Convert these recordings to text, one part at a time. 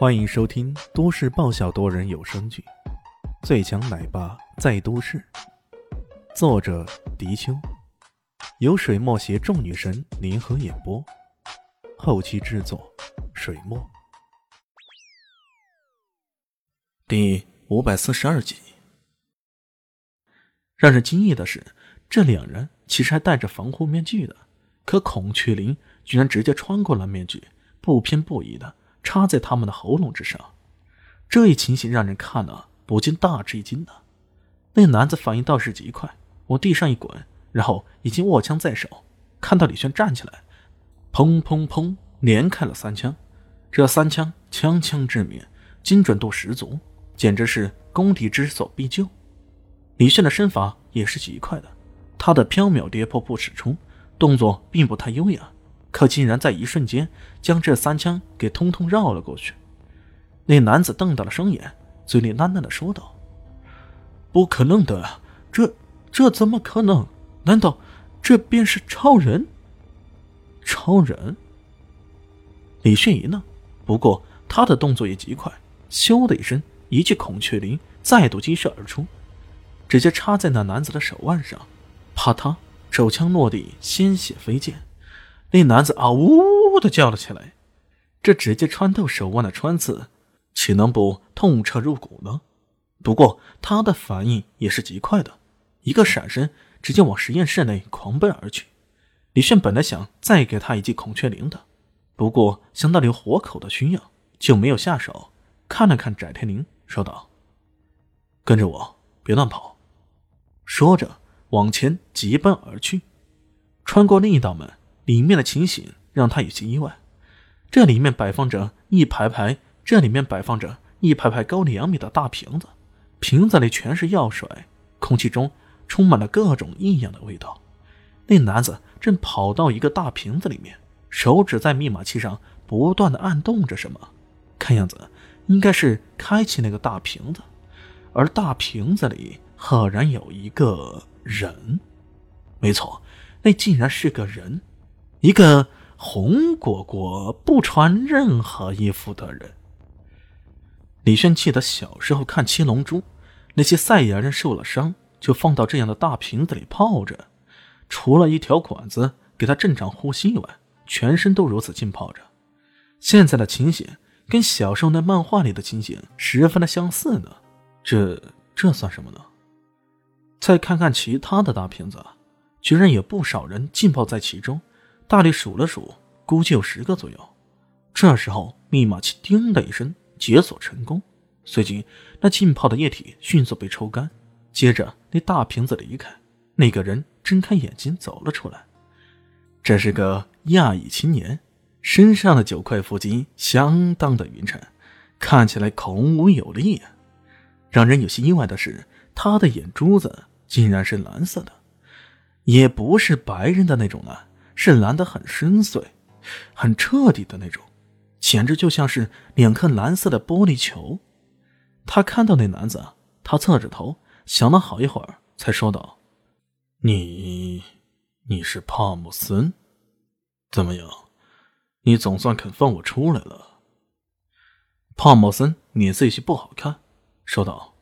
欢迎收听都市爆笑多人有声剧《最强奶爸在都市》，作者：迪秋，由水墨携众女神联合演播，后期制作：水墨。第五百四十二集。让人惊异的是，这两人其实还戴着防护面具的，可孔雀翎居然直接穿过了面具，不偏不倚的。插在他们的喉咙之上，这一情形让人看了不禁大吃一惊呢。那男子反应倒是极快，往地上一滚，然后已经握枪在手。看到李轩站起来，砰砰砰，连开了三枪。这三枪枪枪致命，精准度十足，简直是攻敌之所必救。李轩的身法也是极快的，他的飘渺跌破不使出，动作并不太优雅。可竟然在一瞬间将这三枪给通通绕了过去。那男子瞪大了双眼，嘴里喃喃的说道：“不可能的，这这怎么可能？难道这便是超人？超人？”李迅一愣，不过他的动作也极快，咻的一声，一记孔雀翎再度击射而出，直接插在那男子的手腕上，啪嗒，手枪落地，鲜血飞溅。那男子啊呜呜的叫了起来，这直接穿透手腕的穿刺，岂能不痛彻入骨呢？不过他的反应也是极快的，一个闪身，直接往实验室内狂奔而去。李炫本来想再给他一记孔雀翎的，不过想到有活口的需要，就没有下手。看了看翟天临，说道：“跟着我，别乱跑。”说着往前疾奔而去，穿过另一道门。里面的情形让他有些意外，这里面摆放着一排排，这里面摆放着一排排高两米的大瓶子，瓶子里全是药水，空气中充满了各种异样的味道。那男子正跑到一个大瓶子里面，手指在密码器上不断的按动着什么，看样子应该是开启那个大瓶子，而大瓶子里赫然有一个人，没错，那竟然是个人。一个红果果不穿任何衣服的人。李轩记得小时候看《七龙珠》，那些赛亚人受了伤就放到这样的大瓶子里泡着，除了一条管子给他正常呼吸以外，全身都如此浸泡着。现在的情形跟小时候那漫画里的情形十分的相似呢。这这算什么呢？再看看其他的大瓶子，居然有不少人浸泡在其中。大力数了数，估计有十个左右。这时候，密码器“叮”的一声解锁成功，随即那浸泡的液体迅速被抽干。接着，那大瓶子离开，那个人睁开眼睛走了出来。这是个亚裔青年，身上的九块腹肌相当的匀称，看起来孔武有力啊。让人有些意外的是，他的眼珠子竟然是蓝色的，也不是白人的那种蓝。是蓝的很深邃、很彻底的那种，简直就像是两颗蓝色的玻璃球。他看到那男子，他侧着头想了好一会儿，才说道：“你，你是帕姆森？怎么样？你总算肯放我出来了。”帕姆森脸色有些不好看，说道：“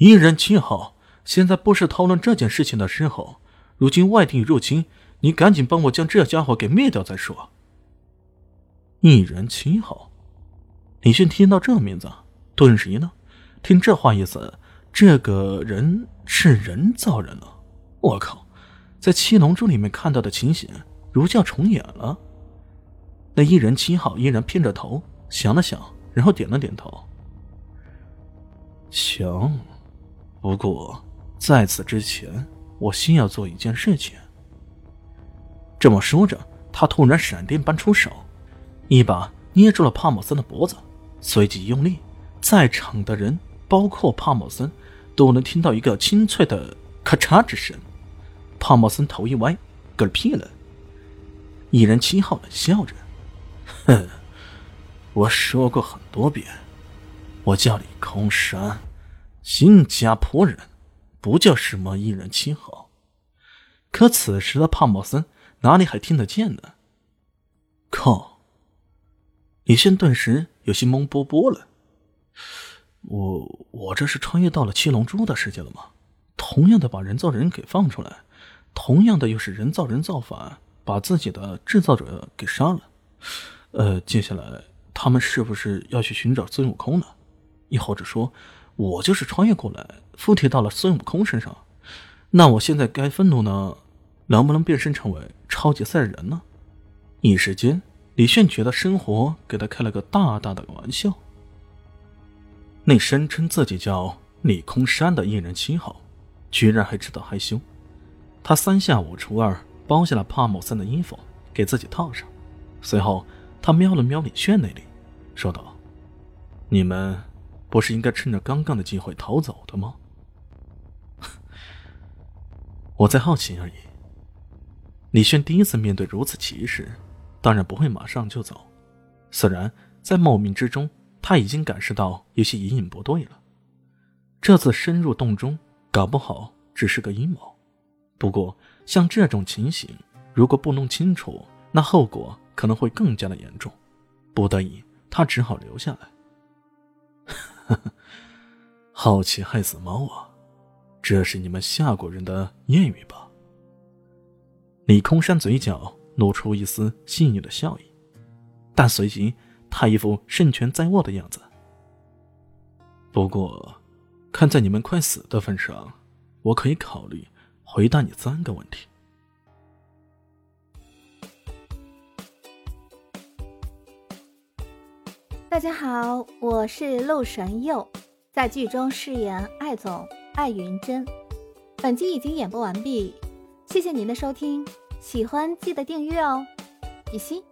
一人七号，现在不是讨论这件事情的时候。如今外地入侵。”你赶紧帮我将这家伙给灭掉再说。一人七号，李迅听到这名字，顿时一愣。听这话意思，这个人是人造人了。我靠，在七龙珠里面看到的情形如叫重演了。那一人七号依然偏着头想了想，然后点了点头。行，不过在此之前，我先要做一件事情。这么说着，他突然闪电般出手，一把捏住了帕姆森的脖子，随即用力，在场的人，包括帕姆森，都能听到一个清脆的咔嚓之声。帕姆森头一歪，嗝屁了。一人七号冷笑着：“哼，我说过很多遍，我叫李空山，新加坡人，不叫什么一人七号。”可此时的帕姆森。哪里还听得见呢？靠！李现顿时有些懵波波了。我我这是穿越到了七龙珠的世界了吗？同样的把人造人给放出来，同样的又是人造人造反，把自己的制造者给杀了。呃，接下来他们是不是要去寻找孙悟空呢？亦或者说，我就是穿越过来，附体到了孙悟空身上？那我现在该愤怒呢？能不能变身成为超级赛人呢？一时间，李炫觉得生活给他开了个大大的玩笑。那声称自己叫李空山的艺人七号，居然还知道害羞。他三下五除二包下了帕姆森的衣服给自己套上，随后他瞄了瞄李炫那里，说道：“你们不是应该趁着刚刚的机会逃走的吗？” 我在好奇而已。李炫第一次面对如此歧视，当然不会马上就走。虽然在冒名之中，他已经感受到有些隐隐不对了。这次深入洞中，搞不好只是个阴谋。不过，像这种情形，如果不弄清楚，那后果可能会更加的严重。不得已，他只好留下来。好奇害死猫啊！这是你们夏国人的谚语吧？李空山嘴角露出一丝细腻的笑意，但随即他一副胜券在握的样子。不过，看在你们快死的份上，我可以考虑回答你三个问题。大家好，我是陆神佑，在剧中饰演艾总。艾云珍，本集已经演播完毕，谢谢您的收听，喜欢记得订阅哦，比心。